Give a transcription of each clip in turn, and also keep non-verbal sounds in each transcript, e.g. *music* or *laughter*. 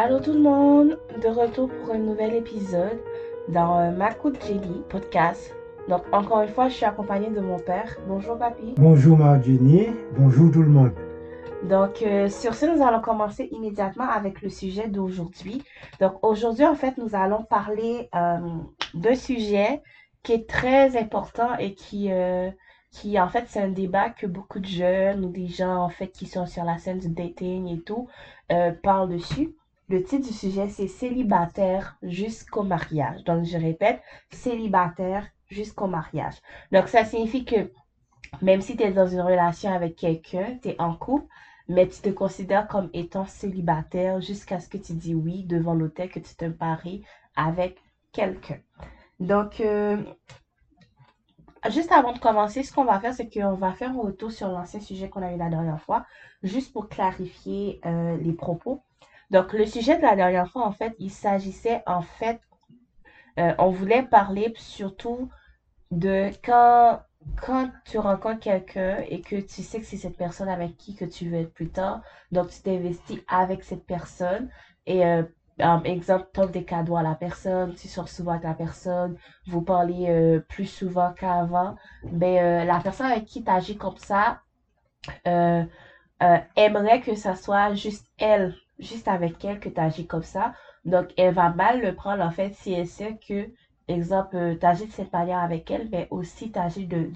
Allô tout le monde, de retour pour un nouvel épisode dans euh, Macoute Jelly podcast. Donc encore une fois, je suis accompagnée de mon père. Bonjour papy. Bonjour Marjorie, bonjour tout le monde. Donc euh, sur ce, nous allons commencer immédiatement avec le sujet d'aujourd'hui. Donc aujourd'hui, en fait, nous allons parler euh, d'un sujet qui est très important et qui, euh, qui en fait, c'est un débat que beaucoup de jeunes ou des gens, en fait, qui sont sur la scène du dating et tout, parlent dessus. Le titre du sujet, c'est célibataire jusqu'au mariage. Donc, je répète, célibataire jusqu'au mariage. Donc, ça signifie que même si tu es dans une relation avec quelqu'un, tu es en couple, mais tu te considères comme étant célibataire jusqu'à ce que tu dis oui devant l'hôtel, que tu te maries avec quelqu'un. Donc, euh, juste avant de commencer, ce qu'on va faire, c'est qu'on va faire un retour sur l'ancien sujet qu'on a eu la dernière fois, juste pour clarifier euh, les propos. Donc, le sujet de la dernière fois, en fait, il s'agissait, en fait, euh, on voulait parler surtout de quand, tu rencontres quelqu'un et que tu sais que c'est cette personne avec qui que tu veux être plus tard, donc tu t'investis avec cette personne et euh, exemple, t'offres des cadeaux à la personne, tu sors souvent avec la personne, vous parlez euh, plus souvent qu'avant, mais euh, la personne avec qui tu agis comme ça aimerait que ça soit juste elle, juste avec elle que tu agis comme ça. Donc, elle va mal le prendre, en fait, si elle sait que, exemple, tu agis de cette manière avec elle, mais aussi tu agis de,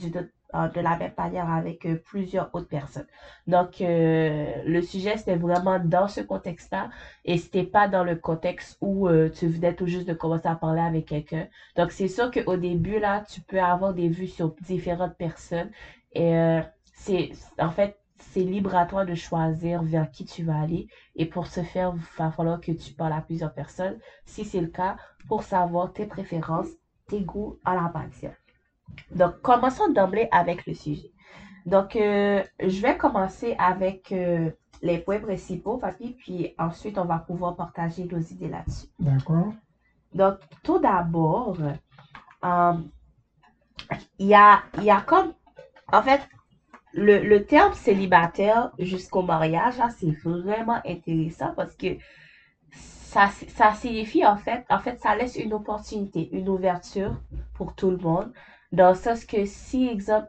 euh, de la même manière avec euh, plusieurs autres personnes. Donc, euh, le sujet, c'était vraiment dans ce contexte-là et c'était pas dans le contexte où euh, tu venais tout juste de commencer à parler avec quelqu'un. Donc, c'est sûr qu'au début, là, tu peux avoir des vues sur différentes personnes et euh, c'est, en fait, c'est libre à toi de choisir vers qui tu vas aller. Et pour ce faire, il va falloir que tu parles à plusieurs personnes, si c'est le cas, pour savoir tes préférences, tes goûts en la matière. Donc, commençons d'emblée avec le sujet. Donc, euh, je vais commencer avec euh, les points principaux, papy, puis ensuite, on va pouvoir partager nos idées là-dessus. D'accord Donc, tout d'abord, euh, il y a, il y a comme, en fait, le, le terme célibataire jusqu'au mariage, c'est vraiment intéressant parce que ça, ça signifie, en fait, en fait, ça laisse une opportunité, une ouverture pour tout le monde. Dans le sens que si, exemple,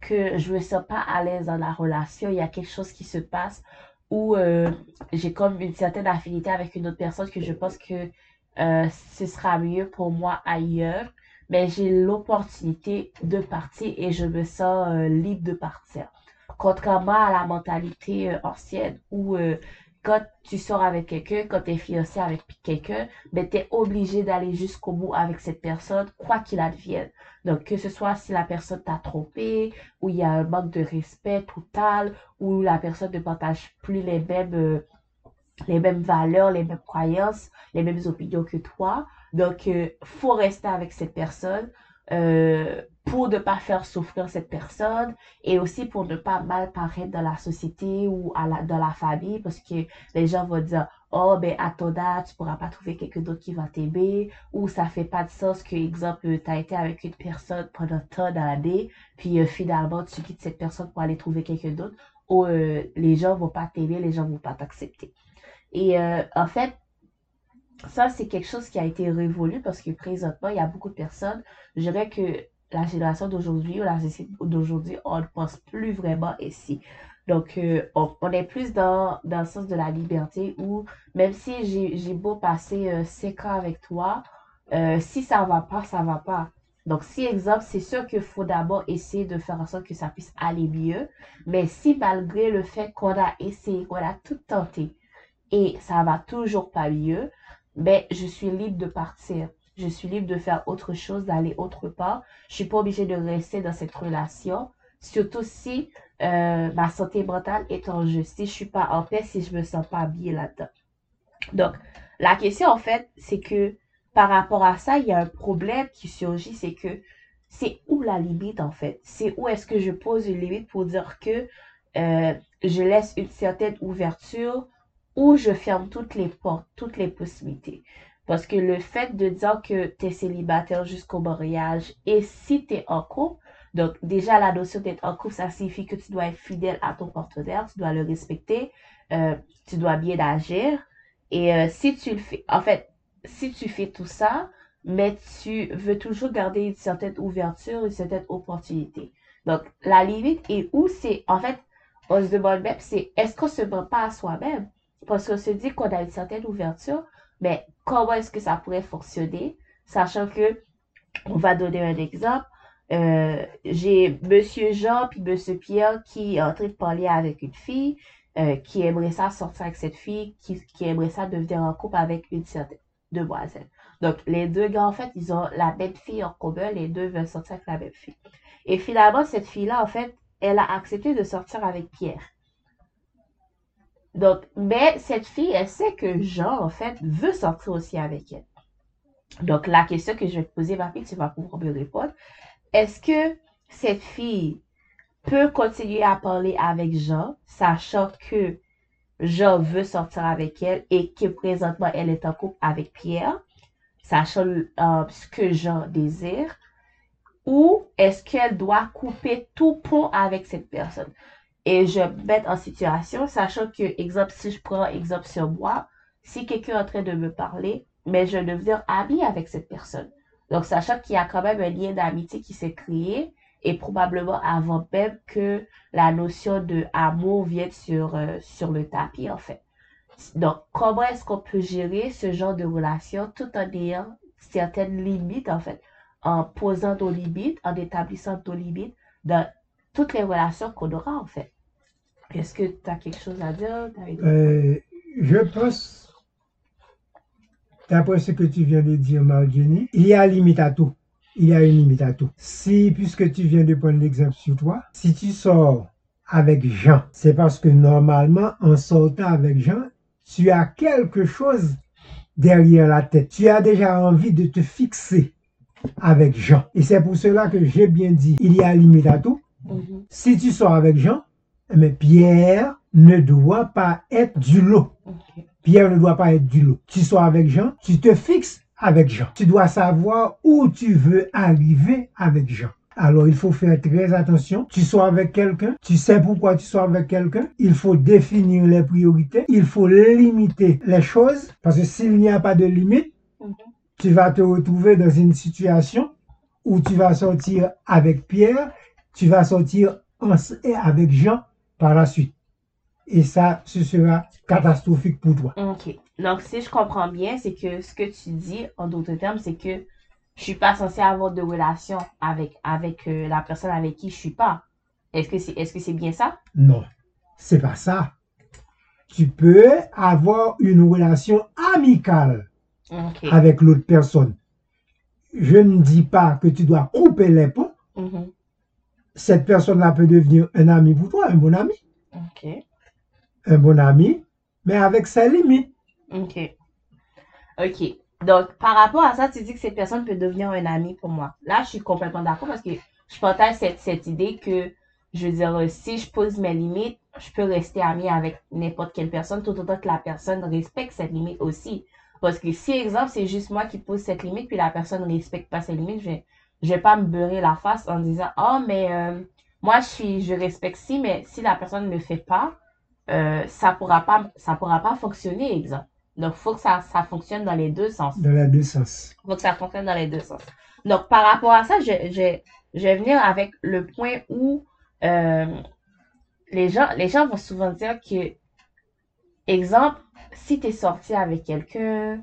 que je me sens pas à l'aise dans la relation, il y a quelque chose qui se passe où euh, j'ai comme une certaine affinité avec une autre personne que je pense que euh, ce sera mieux pour moi ailleurs, mais j'ai l'opportunité de partir et je me sens euh, libre de partir. Contrairement à la mentalité euh, ancienne où euh, quand tu sors avec quelqu'un, quand tu es fiancé avec quelqu'un, ben, tu es obligé d'aller jusqu'au bout avec cette personne, quoi qu'il advienne. Donc, que ce soit si la personne t'a trompé, ou il y a un manque de respect total, ou la personne ne partage plus les mêmes valeurs, les mêmes croyances, les mêmes opinions que toi. Donc, euh, faut rester avec cette personne euh, pour ne pas faire souffrir cette personne et aussi pour ne pas mal paraître dans la société ou à la, dans la famille parce que les gens vont dire oh ben à ton âge tu pourras pas trouver quelqu'un d'autre qui va t'aimer ou ça fait pas de sens que exemple tu as été avec une personne pendant tant d'années puis euh, finalement tu quittes cette personne pour aller trouver quelqu'un d'autre ou les gens vont pas t'aimer les gens vont pas t'accepter. Et en fait, ça, c'est quelque chose qui a été révolu parce que présentement, il y a beaucoup de personnes. Je dirais que la génération d'aujourd'hui ou la société d'aujourd'hui, on ne pense plus vraiment ici. Donc, euh, on, est plus dans, le sens de la liberté où même si j'ai, beau passer euh, 5 ans avec toi, euh, si ça va pas, ça va pas. Donc, si exemple, c'est sûr qu'il faut d'abord essayer de faire en sorte que ça puisse aller mieux. Mais si malgré le fait qu'on a essayé, qu'on a tout tenté, et ça va toujours pas mieux, ben, je suis libre de partir. Je suis libre de faire autre chose, d'aller autre part. Je suis pas obligée de rester dans cette relation, surtout si euh, ma santé mentale est en jeu, si je suis pas en paix, si je me sens pas bien là-dedans. Donc, la question, en fait, c'est que par rapport à ça, il y a un problème qui surgit, c'est que c'est où la limite, en fait? C'est où est-ce que je pose une limite pour dire que euh, je laisse une certaine ouverture ou je ferme toutes les portes, toutes les possibilités. Parce que le fait de dire que tu es célibataire jusqu'au mariage et si tu es en couple, donc déjà la notion d'être en couple, ça signifie que tu dois être fidèle à ton partenaire, tu dois le respecter, euh, tu dois bien agir. Et euh, si tu le fais, en fait, si tu fais tout ça, mais tu veux toujours garder une certaine ouverture, une certaine opportunité. Donc, la limite est où c'est, en fait, on se demande même, c'est est-ce qu'on se ment pas à soi-même? Parce qu'on se dit qu'on a une certaine ouverture, mais comment est-ce que ça pourrait fonctionner? Sachant que, on va donner un exemple, euh, j'ai Monsieur Jean puis Monsieur Pierre qui est en train de parler avec une fille, euh, qui aimerait ça sortir avec cette fille, qui, qui aimerait ça devenir en couple avec une certaine demoiselle. Donc, les deux gars, en fait, ils ont la même fille en commun, les deux veulent sortir avec la même fille. Et finalement, cette fille-là, en fait, elle a accepté de sortir avec Pierre. Donc, mais cette fille, elle sait que Jean, en fait, veut sortir aussi avec elle. Donc, la question que je vais te poser, ma fille, tu vas pouvoir me répondre. Est-ce que cette fille peut continuer à parler avec Jean, sachant que Jean veut sortir avec elle et que présentement elle est en couple avec Pierre, sachant euh, ce que Jean désire, ou est-ce qu'elle doit couper tout pont avec cette personne? Et je me mets en situation, sachant que, exemple, si je prends exemple sur moi, si quelqu'un est en train de me parler, mais je deviens ami avec cette personne. Donc, sachant qu'il y a quand même un lien d'amitié qui s'est créé, et probablement avant même que la notion de amour vienne sur, euh, sur le tapis, en fait. Donc, comment est-ce qu'on peut gérer ce genre de relation tout en ayant certaines limites, en fait, en posant nos limites, en établissant nos limites dans toutes les relations qu'on aura, en fait. Est-ce que tu as quelque chose à dire? Euh, je pense, d'après ce que tu viens de dire, Marjorie, il y a limite à tout il y a une limite à tout. Si, puisque tu viens de prendre l'exemple sur toi, si tu sors avec Jean, c'est parce que normalement, en sortant avec Jean, tu as quelque chose derrière la tête. Tu as déjà envie de te fixer avec Jean. Et c'est pour cela que j'ai bien dit, il y a limite à tout. Mhm. Si tu sors avec Jean, mais Pierre ne doit pas être du lot. Pierre ne doit pas être du lot. Tu sors avec Jean, tu te fixes avec Jean. Tu dois savoir où tu veux arriver avec Jean. Alors, il faut faire très attention. Tu sois avec quelqu'un, tu sais pourquoi tu sois avec quelqu'un. Il faut définir les priorités. Il faut limiter les choses. Parce que s'il n'y a pas de limite, mhm. tu vas te retrouver dans une situation où tu vas sortir avec Pierre, tu vas sortir avec Jean par la suite. Et ça, ce sera catastrophique pour toi. OK. Donc, si je comprends bien, c'est que ce que tu dis, en d'autres termes, c'est que je suis pas censée avoir de relation avec, avec euh, la personne avec qui je suis pas. Est-ce que c'est est -ce c'est bien ça? Non, c'est pas ça. Tu peux avoir une relation amicale avec l'autre personne. Je ne dis pas que tu dois couper les ponts. Mm-hmm. Cette personne-là peut devenir un ami pour toi, un bon ami. Un bon ami, mais avec ses limites. OK. OK. Donc, par rapport à ça, tu dis que cette personne peut devenir un ami pour moi. Là, je suis complètement d'accord parce que je partage cette, cette idée que, je veux dire, si je pose mes limites, je peux rester ami avec n'importe quelle personne, tout autant que la personne respecte cette limite aussi. Parce que si, exemple, c'est juste moi qui pose cette limite, puis la personne ne respecte pas cette limite, je vais, je vais pas me beurrer la face en disant, oh, mais euh, moi, je suis, je respecte si, mais si la personne ne le fait pas, euh, ça pourra pas, ça pourra pas fonctionner, exemple. Donc, il faut que ça, ça fonctionne dans les deux sens. Dans les deux sens. Il faut que ça fonctionne dans les deux sens. Donc, par rapport à ça, je, je, je vais venir avec le point où euh, les, gens, les gens vont souvent dire que, exemple, si tu es sorti avec quelqu'un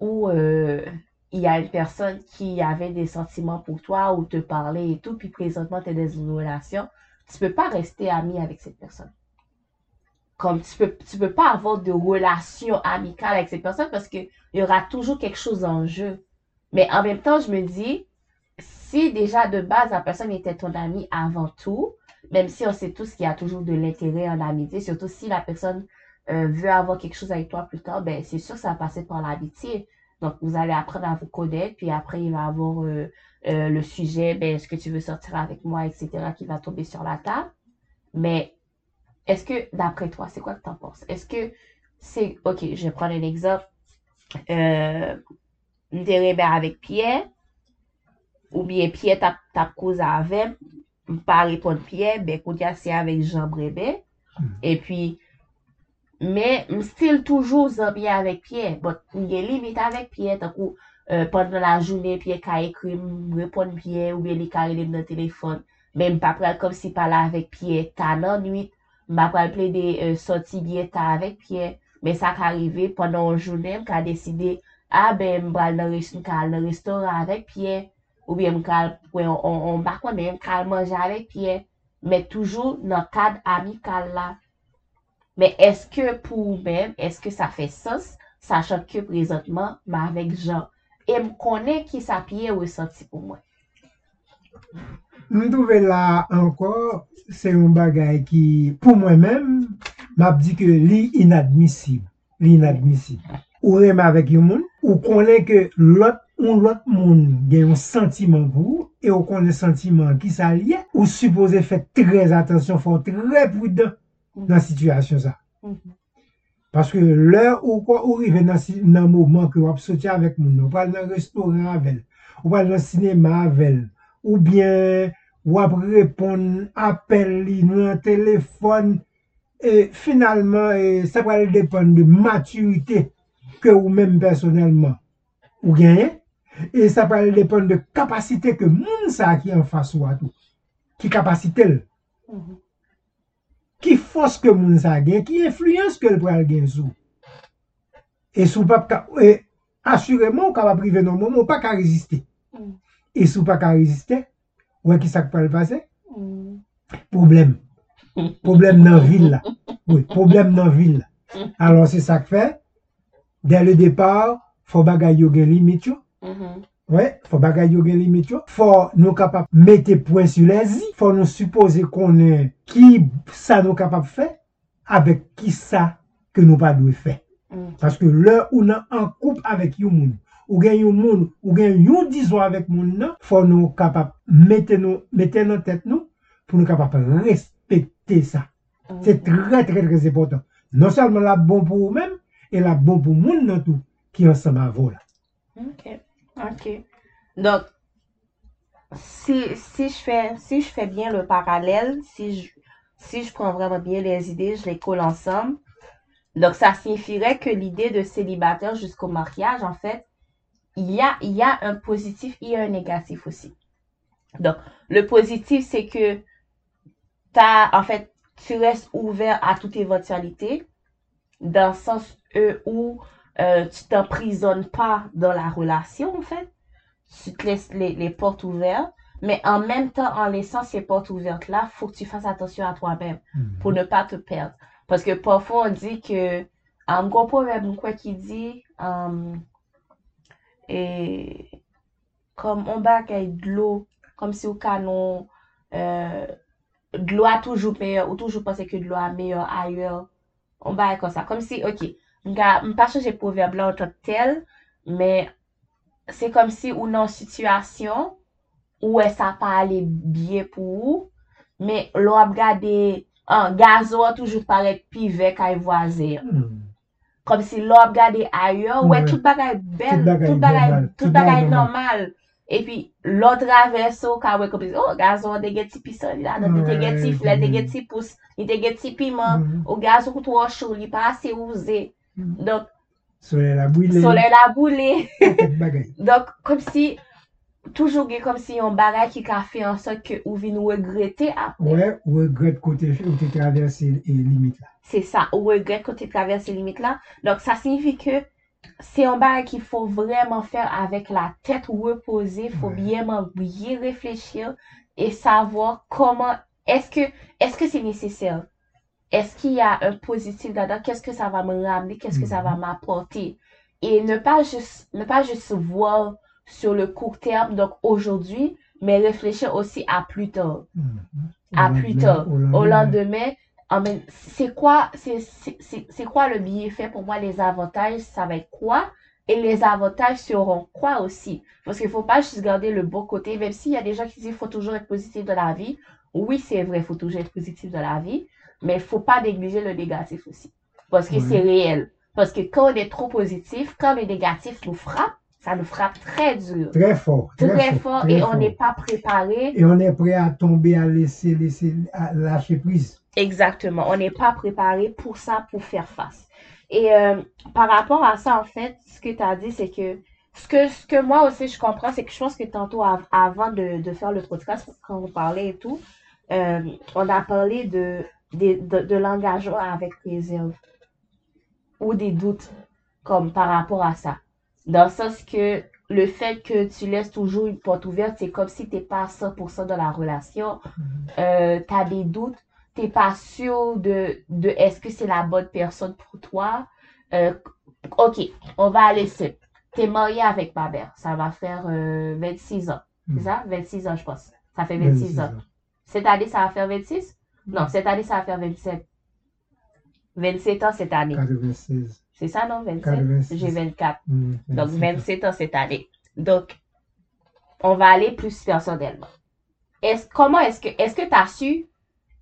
ou il y a une personne qui avait des sentiments pour toi ou te parlait et tout, puis présentement tu es dans une relation, tu peux pas rester ami avec cette personne comme tu peux, peux pas avoir de relation amicale avec cette personne parce qu'il y aura toujours quelque chose en jeu. Mais en même temps, je me dis, si déjà de base la personne était ton ami avant tout, même si on sait tous qu'il y a toujours de l'intérêt en amitié, surtout si la personne euh, veut avoir quelque chose avec toi plus tard, ben c'est sûr que ça va passer par l'amitié. Donc vous allez apprendre à vous connaître, puis après il va avoir euh, euh, le sujet, ben est-ce que tu veux sortir avec moi, etc., qui va tomber sur la table. Mais est-ce que, d'après toi, c'est quoi que tu en penses? Est-ce que c'est, ok, je vais prendre un exemple. Euh, ben avec Pierre, ou bien Pierre t'a, t'a causé avec, pas répondre Pierre, ben, c'est avec Jean Brébé. Hmm. Et puis, Me, m stil toujou zanbye avèk piye, bot m gen limit avèk piye, takou euh, pandan la jounen piye ka ekri, m repon piye, ou bien li ka relem nan telefon. Men m pa pral kom si pala avèk piye ta nan nwit, m pa pral ple de euh, soti biye ta avèk piye. Men sa ka arrive, pandan jounen m ka deside, a ah, ben m pral nan restoran avèk piye, ou bien m kal pwen on, on bakwa men m kal manje avèk piye. Men toujou nan kad amikal la. Men eske pou mèm, eske sa fe sens, sachan ke prezentman ma avek jan. E m konen ki sa piye ou senti pou mwen. M touve la ankor, se yon bagay ki pou mwen mèm, ap di ke li inadmisib. Li inadmisib. Ou rem avek yon moun, ou konen ke lot ou lot moun gen yon sentiman pou, e ou konen sentiman ki sa liye, ou suppose fè trez atensyon, fò trez prudent. Nan situasyon sa. Mhm. Paske lè ou kwa ou rive nan mouman ki wap soti avèk moun, ou pal nan restoran avèl, ou pal nan sinema avèl, ou bien wap repon apel li nan telefon, e finalman, e, sa pal depan de maturite ke ou men personelman ou genye, e sa pal depan de kapasite ke moun sa ki an faswa tou. Ki kapasite l. Mhm. ki fos ke moun sa gen, ki influence ke l pral gen sou. E sou pap ka, e asyreman ou ka pa prive nan moun, ou pa ka reziste. Mm. E sou pa ka reziste, wè ki sak pral pase? Mm. Problem. Problem nan vil la. *laughs* Oui, problem nan vil la. Mm. Alors se sak fe, den le depar, fò bagay yo gen limit yo. Mm -hmm. Wè, fò bagay yo gen limit yo. Fò nou kapap mette pouen su lezi. Fò nou suppose konen ki sa nou kapap fè, avek ki sa ke nou pa dwe fè. Mm. Paske lè ou nan an koup avek yon moun, ou gen yon moun, ou gen yon dizon avek moun nan, fò nou kapap mette nou, mette nan tèt nou, pou nou kapap respekte sa. Se tre tre tre zepotan. Non salman la bon pou ou men, e la bon pou moun nan tou, ki an seman vo la. Ok. Ok. Donc, si, si, je fais, si je fais bien le parallèle, si je, si je prends vraiment bien les idées, je les colle ensemble, donc ça signifierait que l'idée de célibataire jusqu'au mariage, en fait, il y a, il y a un positif et un négatif aussi. Donc, le positif, c'est que t'as, en fait, tu restes ouvert à toute éventualité, dans le sens euh, où euh, tu t'emprisonnes pas dans la relation, en fait. Tu te laisses les, les portes ouvertes. Mais en même temps, en laissant ces portes ouvertes-là, faut que tu fasses attention à toi-même pour ne pas te perdre. Parce que parfois, on dit que, un gros problème, quoi qui dit, um, et comme on bat avec de l'eau, comme si au canon, euh, de l'eau a toujours meilleur, ou toujours penser que de l'eau a meilleur ailleurs. On bat comme ça. Comme si, ok, nga, m pa chanje proverb la an top tel, men se kom si ou nan situasyon, ou e sa pa ale bie pou ou, men lo ap gade, an, gazo an toujou paret pi vek ay voaze. Mm. Kom si lo ap gade ayo, ou e tout bagay bel, tout bagay, tout bagay normal. E pi, lo traveso, ka we komplez, oh, gazo de geti pisan, la de te geti fle, de geti pous, de geti piman, mm-hmm. ou gazo kout wosho, li pa ase ouze. Soleil la boule. soleil la boule. Bagay. Donk, kom si, toujou gen kom si yon bagay ki ka fe an sot ke ou vin regrete apre. Ouais, ou regret kote ou te traverse e limit la. Se sa, ou regrete kote traverse limit la. Donk, sa signifi ke se yon bagay ki fò vreman fer avèk la tèt repose, fò Ouais. bieman biye reflechir e savo koman, eske, eske se nesesel? Est-ce qu'il y a un positif là-dedans? Qu'est-ce que ça va me ramener? Qu'est-ce que ça va m'apporter? Et ne pas juste, ne pas juste voir sur le court terme, donc aujourd'hui, mais réfléchir aussi à plus tard. Mhm. À plus tard. au lendemain. c'est quoi, c'est, quoi le bienfait pour moi? Les avantages, ça va être quoi? Et les avantages seront quoi aussi? Parce qu'il faut pas juste garder le bon côté, même s'il y a des gens qui disent faut toujours être positif dans la vie. Oui, c'est vrai, faut toujours être positif dans la vie, mais il faut pas négliger le négatif aussi. Parce que c'est réel. Parce que quand on est trop positif, quand le négatif nous frappe, ça nous frappe très dur, Très fort. très, fort, très et fort. on n'est pas préparé. Et on est prêt à tomber, à laisser, laisser, à lâcher prise. Exactement, on n'est pas préparé pour ça, pour faire face. Et euh, par rapport à ça, en fait, ce que tu as dit, c'est que ce que, ce que moi aussi je comprends, c'est que je pense que tantôt, av- avant de, de faire le podcast, quand on parlait et tout, euh, on a parlé de, de, de, de l'engagement avec réserve ou des doutes comme par rapport à ça. Dans le sens que le fait que tu laisses toujours une porte ouverte, c'est comme si tu n'es pas à 100% dans la relation. Euh, tu as des doutes, tu n'es pas sûr de, de est-ce que c'est la bonne personne pour toi. Euh, ok, on va aller simple. Tu es marié avec ma mère. Ça va faire euh, 26 ans. C'est Mhm. ça? 26 ans, je pense. Ça fait 26 ans. Cette année, ça va faire 26? Non, cette année, ça va faire 27. 27 ans cette année. 96. C'est ça, non? 27? 86. J'ai 24. Hmm, Donc, 27. 27 ans cette année. Donc, on va aller plus personnellement. Est-ce, comment est-ce que, est-ce que tu as su,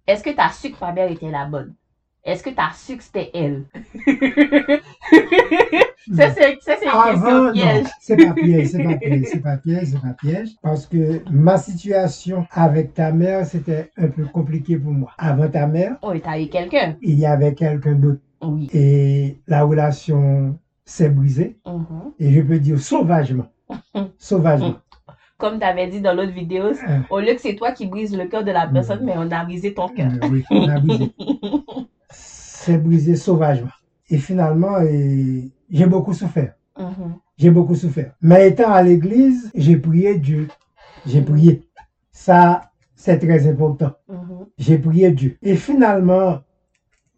est-ce que tu as su que ma mère était la bonne? Est-ce que tu as su que c'était elle? *laughs* ça, c'est, ça, c'est une Avant, question non, piège. c'est pas piège, c'est pas piège, c'est pas piège, c'est pas piège. Parce que ma situation avec ta mère, c'était un peu compliqué pour moi. Avant ta mère, Oui, t'as eu quelqu'un. il y avait quelqu'un d'autre. Oui. Et la relation s'est brisée. Mhm. Et je peux dire sauvagement. *laughs* Sauvagement. Comme tu avais dit dans l'autre vidéo, Euh, au lieu que c'est toi qui brise le cœur de la personne, Mhm. mais on a brisé ton cœur. euh, oui, on a brisé. *laughs* C'est brisé sauvagement. Et finalement, et j'ai beaucoup souffert. Mhm. J'ai beaucoup souffert. Mais étant à l'église, j'ai prié Dieu. J'ai prié. Ça, c'est très important. Mhm. J'ai prié Dieu. Et finalement,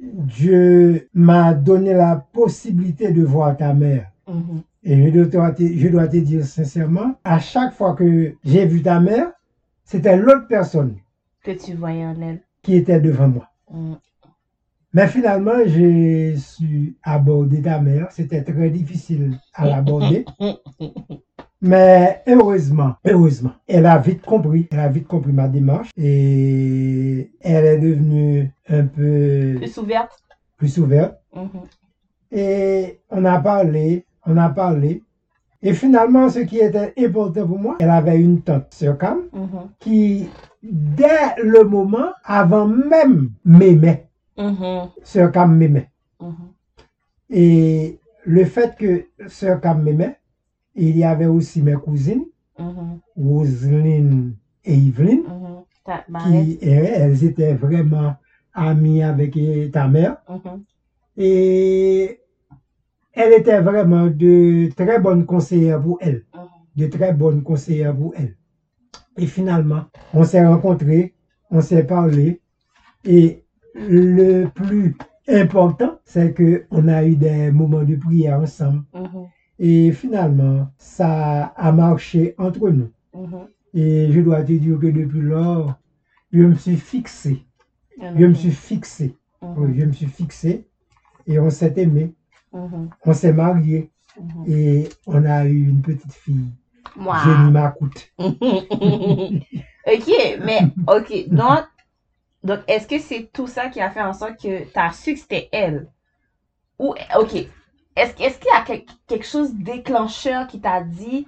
Dieu m'a donné la possibilité de voir ta mère. Mhm. Et je dois, te, je dois te dire sincèrement, à chaque fois que j'ai vu ta mère, c'était l'autre personne Que tu voyais en elle. qui était devant moi. Mais finalement, j'ai su aborder ta mère. C'était très difficile à l'aborder. *laughs* Mais heureusement, heureusement, elle a vite compris, elle a vite compris ma démarche et elle est devenue un peu Plus ouverte. plus ouverte. Mhm. Et on a parlé, on a parlé. Et finalement, ce qui était important pour moi, elle avait une tante, Sœur Cam, Mhm. qui, dès le moment, avant même, m'aimait. Mhm. Sœur Cam m'aimait. Mhm. Et le fait que Sœur Cam m'aimait, il y avait aussi mes cousines, Mhm. Roselyne et Yveline, qui, elles étaient vraiment amies avec ta mère. Et elle était vraiment de très bonnes conseillères pour elle. De très bonnes conseillères pour elle. Et finalement, on s'est rencontrés, on s'est parlé. Et le plus important, c'est que on a eu des moments de prière ensemble. Mhm. Et finalement, ça a marché entre nous. Mhm. Et je dois te dire que depuis lors, je me suis fixé. Je me suis fixé. Mhm. Oui, je me suis fixé. Et on s'est aimé. On s'est marié. Et on a eu une petite fille. Wow. Jenny Macoute. *laughs* ok, mais ok. Donc, donc est-ce que c'est tout ça qui a fait en sorte que tu as su que c'était elle? Ou, ok. Est-ce qu'il y a quel- quelque chose déclencheur qui t'a dit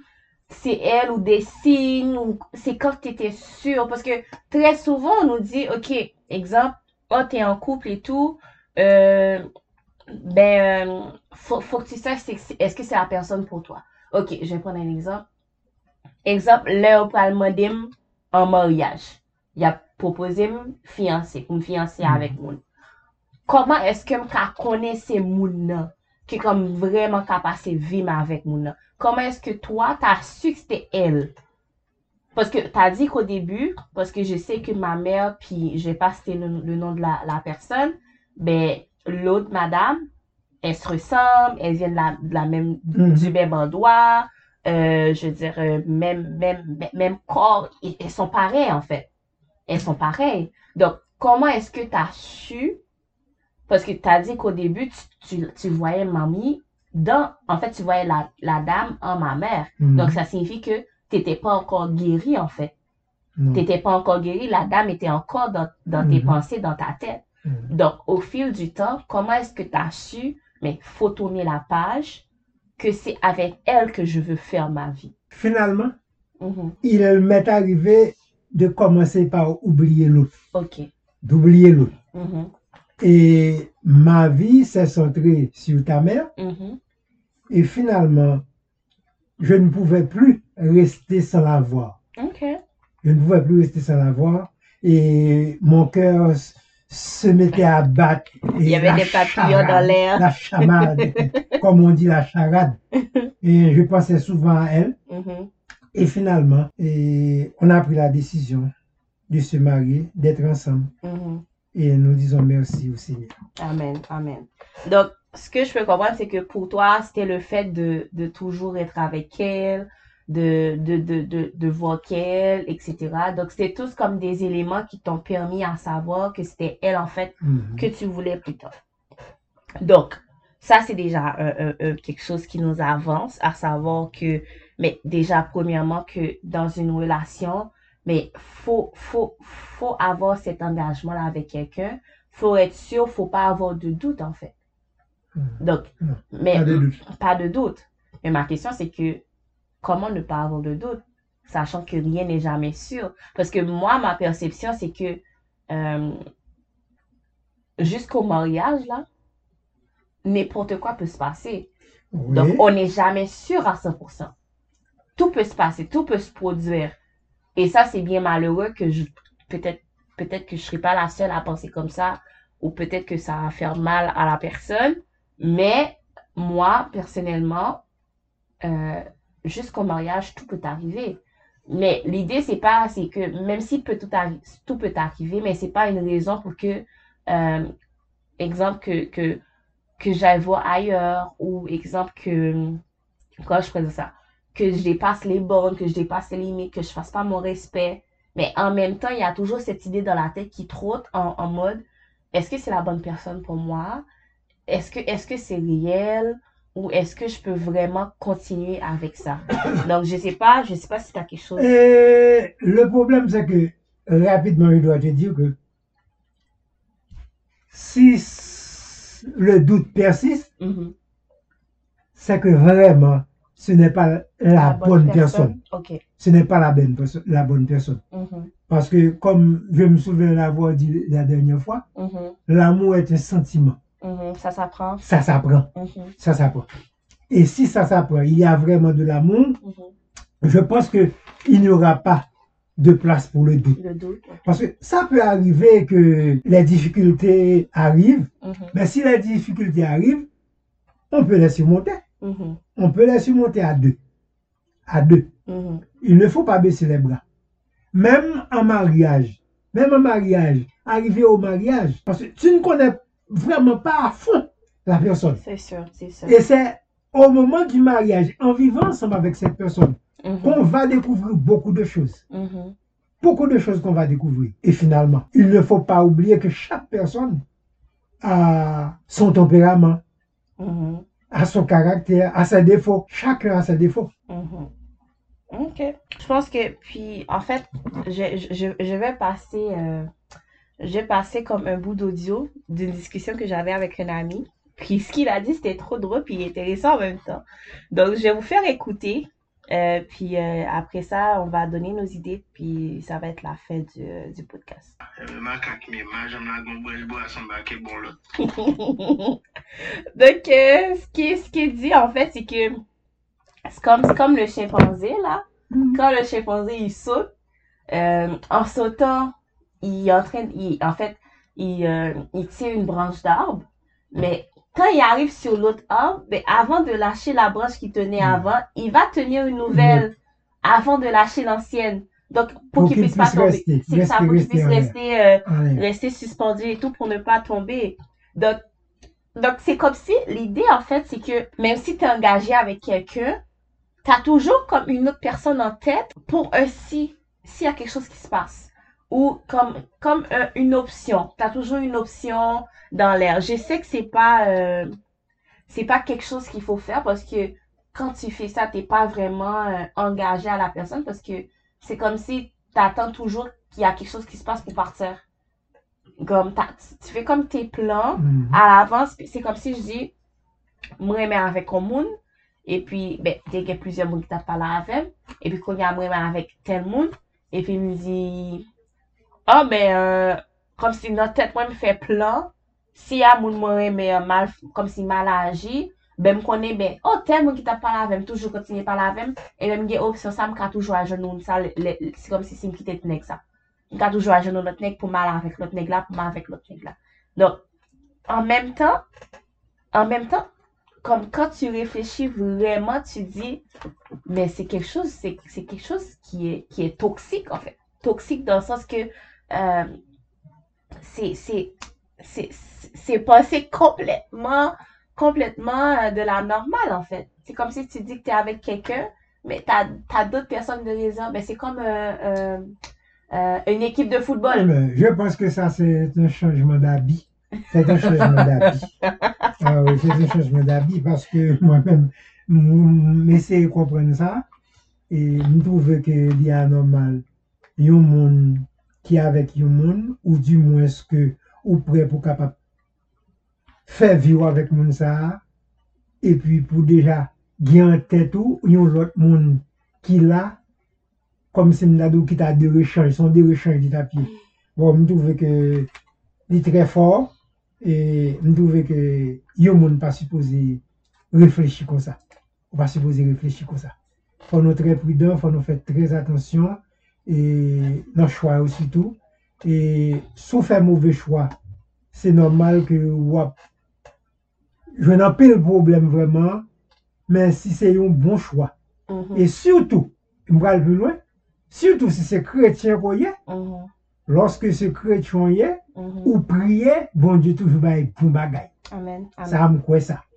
c'est elle ou des signes ou c'est quand tu étais sûr? Parce que très souvent, on nous dit, ok, exemple, oh, t'es en couple et tout, euh, ben, euh, faut, faut que tu saches est-ce que c'est la personne pour toi? Ok, je vais prendre un exemple. Exemple, on parle demander en mariage. Il a proposé me fiancé, pour me fiancer Mhm. avec moi. Comment est-ce que je connais ces gens qui comme vraiment capable de vivre avec moi? Comment est-ce que toi, tu as su que c'était elle? Parce que tu as dit qu'au début, parce que je sais que ma mère, puis je vais pas le, le nom de la, la personne, ben, l'autre madame, elle se ressemble, elle vient de la, même, Mhm. du même endroit, euh, je veux dire, euh, même, même, même- corps, ils- elles sont pareilles en fait. Elles sont pareilles. Donc, comment est-ce que tu as su, parce que tu as dit qu'au début, tu, tu, tu voyais mamie dans, en fait, tu voyais la, la dame en ma mère. Mhm. Donc, ça signifie que tu n'étais pas encore guéri en fait. Tu n'étais pas encore guéri, la dame était encore dans, dans tes Mhm. pensées, dans ta tête. Mhm. Donc, au fil du temps, comment est-ce que tu as su, mais faut tourner la page, que c'est avec elle que je veux faire ma vie? Finalement, il m'est arrivé de commencer par oublier l'autre, Ok. d'oublier l'autre. Mhm. Et ma vie s'est centrée sur ta mère. Mhm. Et finalement, je ne pouvais plus rester sans la voir. Je ne pouvais plus rester sans la voir. Et mon cœur se mettait à battre. Et Il y avait des papillons dans l'air. La chamade, comme on dit, la charade. *laughs* Et je pensais souvent à elle. Mhm. Et finalement, et on a pris la décision de se marier, d'être ensemble. Mhm. Et nous disons merci au Seigneur. Amen, amen. Donc, ce que je peux comprendre, c'est que pour toi, c'était le fait de, de toujours être avec elle, de, de, de, de, de voir qu'elle, etc. Donc, c'était tous comme des éléments qui t'ont permis à savoir que c'était elle, en fait, Mhm. que tu voulais plus tard. Donc, ça, c'est déjà euh, euh, euh, quelque chose qui nous avance, à savoir que, mais déjà, premièrement, que dans une relation, mais faut, faut, faut avoir cet engagement-là avec quelqu'un. Faut être sûr, faut pas avoir de doute, en fait. Mhm. Donc, Non, mais Pas de doute. pas de doute. Mais ma question, c'est que comment ne pas avoir de doute, sachant que rien n'est jamais sûr? Parce que moi, ma perception, c'est que euh, jusqu'au mariage, là, n'importe quoi peut se passer. Oui. Donc, on n'est jamais sûr à 100%. Tout peut se passer, tout peut se produire. Et ça, c'est bien malheureux que je, peut-être, peut-être que je serai pas la seule à penser comme ça, ou peut-être que ça va faire mal à la personne. Mais, moi, personnellement, euh, jusqu'au mariage, tout peut arriver. Mais l'idée, c'est pas, c'est que même si peut tout, tout peut arriver, mais c'est pas une raison pour que, euh, exemple, que, que, que j'aille voir ailleurs, ou exemple que, quand je faisais ça, que je dépasse les bornes, que je dépasse les limites, que je fasse pas mon respect. Mais en même temps, il y a toujours cette idée dans la tête qui trotte en, en mode, est-ce que c'est la bonne personne pour moi? Est-ce que, est-ce que c'est réel? Ou est-ce que je peux vraiment continuer avec ça? *coughs* Donc, je sais pas, je sais pas si tu as quelque chose. Le problème, c'est que, rapidement, je dois te dire que si le doute persiste, Mhm. c'est que vraiment, ce n'est pas la, bonne, personne. Ce n'est pas la bonne, la bonne personne. Mhm. Parce que, comme je me souviens l'avoir dit la dernière fois, Mhm. l'amour est un sentiment. Mhm. Ça s'apprend. Ça s'apprend. Ça s'apprend. Et si ça s'apprend, il y a vraiment de l'amour, je pense que il n'y aura pas de place pour le doute. Le doute. Parce que ça peut arriver que les difficultés arrivent, mais si les difficultés arrivent, on peut les surmonter. On peut les surmonter à deux. À deux. Mhm. Il ne faut pas baisser les bras. Même en mariage, même en mariage, arriver au mariage, parce que tu ne connais vraiment pas à fond la personne. C'est sûr, c'est sûr. Et c'est au moment du mariage, en vivant ensemble avec cette personne, Mhm. qu'on va découvrir beaucoup de choses. Mhm. Beaucoup de choses qu'on va découvrir. Et finalement, il ne faut pas oublier que chaque personne a son tempérament, A son caractère, a ses défauts. Chacun a ses défauts. Mhm. Ok. Je pense que, puis, en fait, je, vais passer, euh, je vais comme un bout d'audio d'une discussion que j'avais avec un ami. Puis, ce qu'il a dit, c'était trop drôle, puis intéressant en même temps. Donc, je vais vous faire écouter. Euh, puis, euh, après ça, on va donner nos idées, puis ça va être la fin du, euh, du podcast. Lot. *laughs* Donc, euh, ce qui, ce qui est dit, en fait, c'est que c'est comme, c'est comme le chimpanzé, là. Quand le chimpanzé, il saute, euh, en sautant, il est en train, il, en fait, il, euh, il tire une branche d'arbre, mais quand il arrive sur l'autre arbre, ben, avant de lâcher la branche qu'il tenait Mm. avant, il va tenir une nouvelle avant de lâcher l'ancienne. Donc, pour, Pour qu'il qu'il puisse pas puisse tomber. C'est ça, pour qu'il puisse rester euh, rester suspendu et tout pour ne pas tomber. Donc, donc c'est comme si l'idée, en fait, c'est que même si tu es engagé avec quelqu'un, tu as toujours comme une autre personne en tête pour un si, s'il y a quelque chose qui se passe. Ou comme, comme un- une option. Tu as toujours une option dans l'air. Je sais que c'est pas, euh, c'est pas quelque chose qu'il faut faire parce que quand tu fais ça, t'es pas vraiment euh, engagé à la personne parce que c'est comme si tu attends toujours qu'il y a quelque chose qui se passe pour partir. Comme tu fais comme tes plans Mhm. à l'avance, puis c'est comme si je dis, moi, avec un monde, e pi, be, te gen plizye moun ki tap pala avem, e pi kon ya mwen avèk tel moun, e pi mi di, oh, Ah, euh, a, men, kom si nan tet mwen mi fè plan, si ya moun mwen reme euh, mal, kom si mal aji, ben m konen ben, oh, tel moun ki ta pala avem, toujou kontinye pala avem, e ben m gen opsyon sa m ka toujou a jenou sa, le, le, si kom si si m kite tnek sa. M ka toujou a jenou lot nek pou mal avèk lot nek la, pou mal avèk lot nek la. Don, an menm tan, an menm tan, kom kan tu reflechi vreman, tu di, men se kek chos, se kek chos ki e toksik, en fè. Fait. Toksik dan sens ke, se, se, se pase kompletman, kompletman de la normal, en fait. Se kom si tu di ke te avek keken, men ta, ta dot person de rezon, men se kom un ekip de foutbol. Je pense que sa se un chanjman d'abi. C'est un changement d'habit. *laughs* Ah oui, c'est un changement d'habit parce que moi-même, m'essaye de comprendre ça et me trouve que il y a yon monde qui avec yon monde ou du moins que ou prêt pour capable faire vivre avec monde ça et puis pour déjà gagner en tête ou l'autre monde qui là comme si m'nadou qui t'a des rechanges, sont des rechanges dit à pied. Bon, me trouve que il est très fort E m touve ke yon moun pa suppose reflechi kon sa. Ou pa suppose reflechi kon sa. Fon nou tre prudent, fon nou fet trez atensyon, e nan chwa ou sitou. E sou fe mouve chwa, se normal ke wap jwen api l problem vreman, men si se yon bon chwa. E soutou, m pral pou lwen, soutou si se kretyen koye, loske se kretyon ye, Mm-hmm. Ou priye, bon die toujou baye pou bagay. Amen. Sa am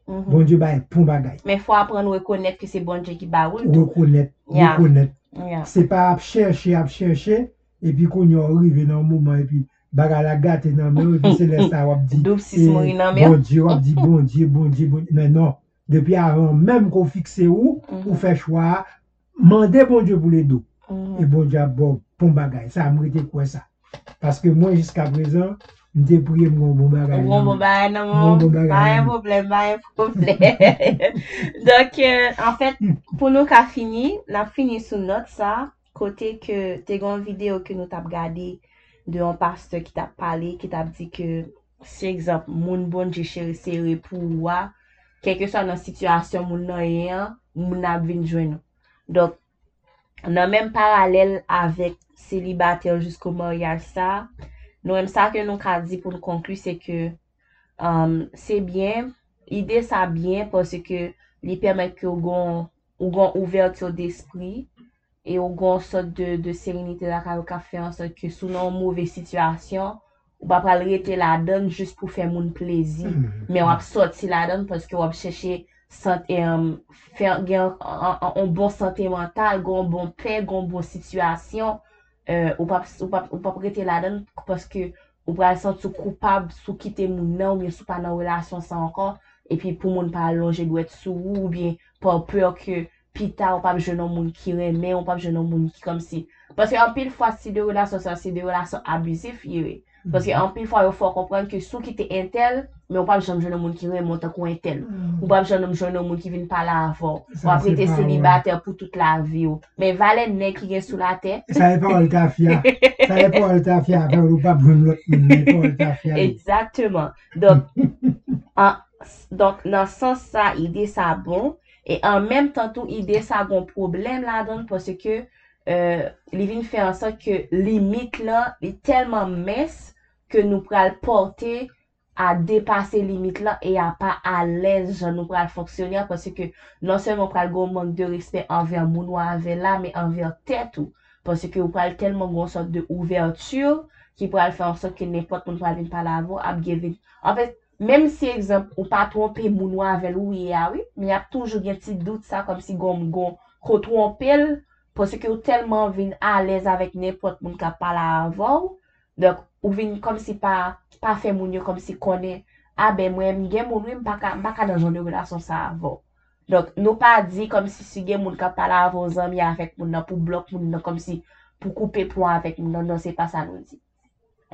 Mm -hmm. Bon Diyo baye pou bagay. Men fwa apren rekonet ki se bon Diyo ki ba ou. Rekonet, yeah. rekonet. Yeah. Se pa ap chershe, ap chershe, epi kon yo rive nan mouman, epi baga la gate nan mè, epi se lè sa wap di. Doup sis mori nan mè. Bon Diyo wap di, bon Diyo, bon Diyo, bon Diyo. Men non, depi avan, menm kon fikse ou, mm -hmm. ou fe chwa, mande bon Diyo pou le do. Mm -hmm. E bon Diyo ap bon pou bagay. Sa amrite kwen sa. Paske mwen jiska prezan, Mde pouye mwen bon bagay. Mwen bon non. bagay nan mwen. Mwen bon bagay nan. mwen. Bayen problem, bayen problem. *laughs* Donk, euh, an fèt, pou nou ka fini, la fini sou not sa, kote ke te gon video ke nou tap gade de an pastor ki tap pale, ki tap di ke, se ekzamp, moun bon je chere sere pou wwa, keke sa nan situasyon moun nan yon, moun ap vin jwen nou. Donk, nan menm paralel avèk selibatèl jiskou mor yal sa, Nou em sa ke nou ka di pou nou konklu se ke um, se bien, ide sa bien pwese ke li permet ke ou gon, ou gon ouverture d'esprit e ou gon sot de, de serenite la ka ou ka fe an sot ke sou nan mouve situasyon ou ba pral rete la don jist pou fe moun plezi mm -hmm. men wap sot si la don pwese ke wap cheshe sante, um, fer, gen an bon sante mental, gen an bon pe, gen an bon situasyon euh, ou pa prete la den, paske ou pral sent sou koupab sou kite moun nan, ou bien sou pa nan relasyon sa ankon, epi pou moun pa lonje dwet sou ou, ou bien pa peur ke pita ou pa jenon moun ki reme, ou pa jenon moun ki kom si. Paske an pil fwa si de relasyon sa, si de relasyon abusif, yere. Paske an pi fwa yo fwa komprenn ke sou ki te entel, men ou pa mwen joun moun ki mwen montan kon entel. Ou pa mwen joun moun ki vin pala avon. Ou apre te selibater pou tout la vi ou. Men valen ne ki gen sou la te. Sa e pa ou lta fya. Sa e pa ou lta fya. Aven ou pa broun lot moun. Sa e pa ou lta fya. Exactement. Donk nan sens sa, ide sa bon. E an menm tan tou ide sa bon problem la don. Paske euh, li vin fè ansan ke limit la, li telman mes. ke nou pral porte a depase limit la e a pa alèz jan nou pral foksyoner pwese ke non seman pral goun mank de respet anver moun ou anver la, me anver tèt ou. Pwese ke ou pral telman goun sot de ouverture ki pral fè ansot ke nepot moun pral vin pala avon ap gevin. En fèt, mèm si ekzamp ou pa trompe moun ou anver ou ye awi, mi ap toujou gen ti dout sa kom si goun goun ko trompel pwese ke ou telman vin alèz avèk nepot moun ka pala avon. Dok, ou vin kom si pa, pa fe moun yo kom si kone, a be mwen mi gen moun wim baka, baka nan joun yo relasyon sa avon. Dok nou pa di kom si si gen moun ka pala avon zanmi avèk moun nan pou blok moun nan kom si pou koupe pou avèk moun nan, nan se pa sa nou di.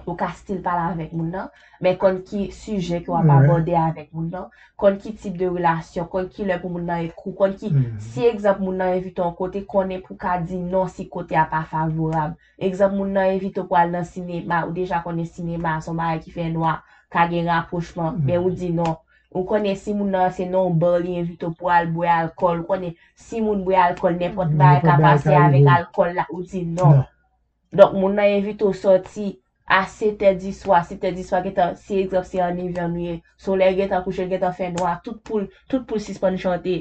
ou ka stil pala avèk moun nan, men kon ki suje ki wap abode avèk moun nan, kon ki tip de relasyon, kon ki lè pou moun nan ekou, kon ki mm -hmm. si ekzamp moun nan evite an kote, konen pou ka di non si kote a pa favorab. Ekzamp moun nan evite pou al nan sinema, ou deja konen sinema, son baye ki fè noa, ka gen raprochman, men mm -hmm. ou di non. Ou konen si moun nan se non bol, li evite pou al bwe alkol, konen si moun bwe alkol, nepot baye ka pase avèk alkol la, ou di non. non. Dok moun nan evite ou soti, a 7 di swa, 7 di swa getan, si ekzop se an nivyan nouye, sole getan kouche, getan fè noa, tout pou, tout pou sispan chante.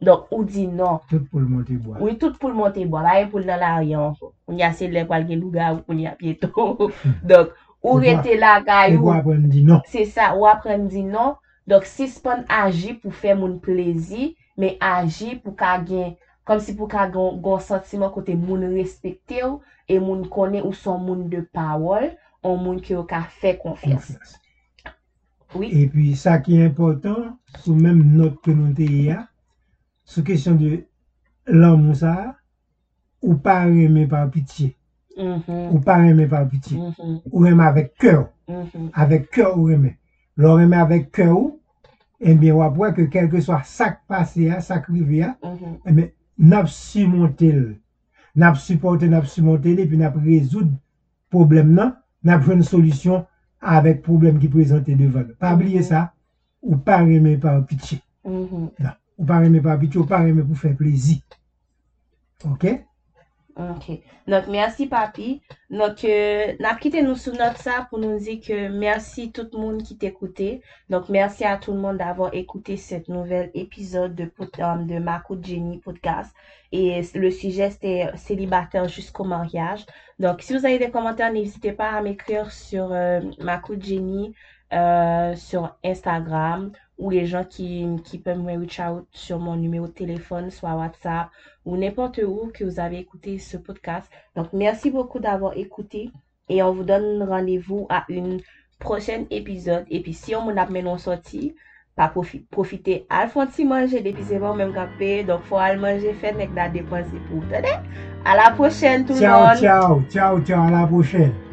Donk, ou di non. Tout pou l monte boal. Oui, tout pou l monte boal. Aye pou l nan la riyan. Ou nye se le kwal gen luga ou pou nye apieto. *laughs* Donk, ou e rete la kayou. E ou apren di non. Se sa, ou apren di non. Donk, sispan aji pou fè moun plezi, men aji pou ka gen kom si pou ka gon, gon sentimen kote moun respekte ou, e moun kone ou son moun de pawol, ou moun ki ou ka fè konfians. Confiance. Oui. Et puis, ça qui est important, sous même note que nous avons, sous question de l'amour, ça, ou pas aimer par pitié, Mhm, ou pas aimer par pitié, mhm, ou aimer avec cœur, mhm, avec cœur ou aimer. L'on aimer avec cœur, eh bien, on va voir que quel que soit ça qui passe, ça qui arrive, mhm, eh bien, n'a surmonté, n'a supporté, n'a surmonté, et puis n'a résoudre problème, non, n'a pris une solution avec problème qui présentait devant. Pas oublier ça, ou pas aimer par pitié. mhm. Ou pa reme pa piti, ou pa reme pou fè plezi. Ok? Ok. Donc, merci, papi. Donc, euh, n'a quitté nous sous note ça pour nous dire que merci tout le monde qui t'écoutait. Donc, merci à tout le monde d'avoir écouté cette nouvel épisode de, euh, de Marco Jenny podcast. Et le sujet, c'était célibataire jusqu'au mariage. Donc, si vous avez des commentaires, n'hésitez pas à m'écrire sur euh, Marco Jenny, euh, sur Instagram, ou les gens qui, qui peuvent me reach out sur mon numéro de téléphone, soit WhatsApp, ou n'importe où que vous avez écouté ce podcast. Donc, merci beaucoup d'avoir écouté et on vous donne rendez-vous à une prochaine épisode. Et puis, si on m'en a maintenant sorti, pas profi profiter à fond de manger bon même capé. Donc, faut aller manger fait avec la dépense pour vous. À la prochaine tout le Ciao, monde. ciao, ciao, ciao, à la prochaine.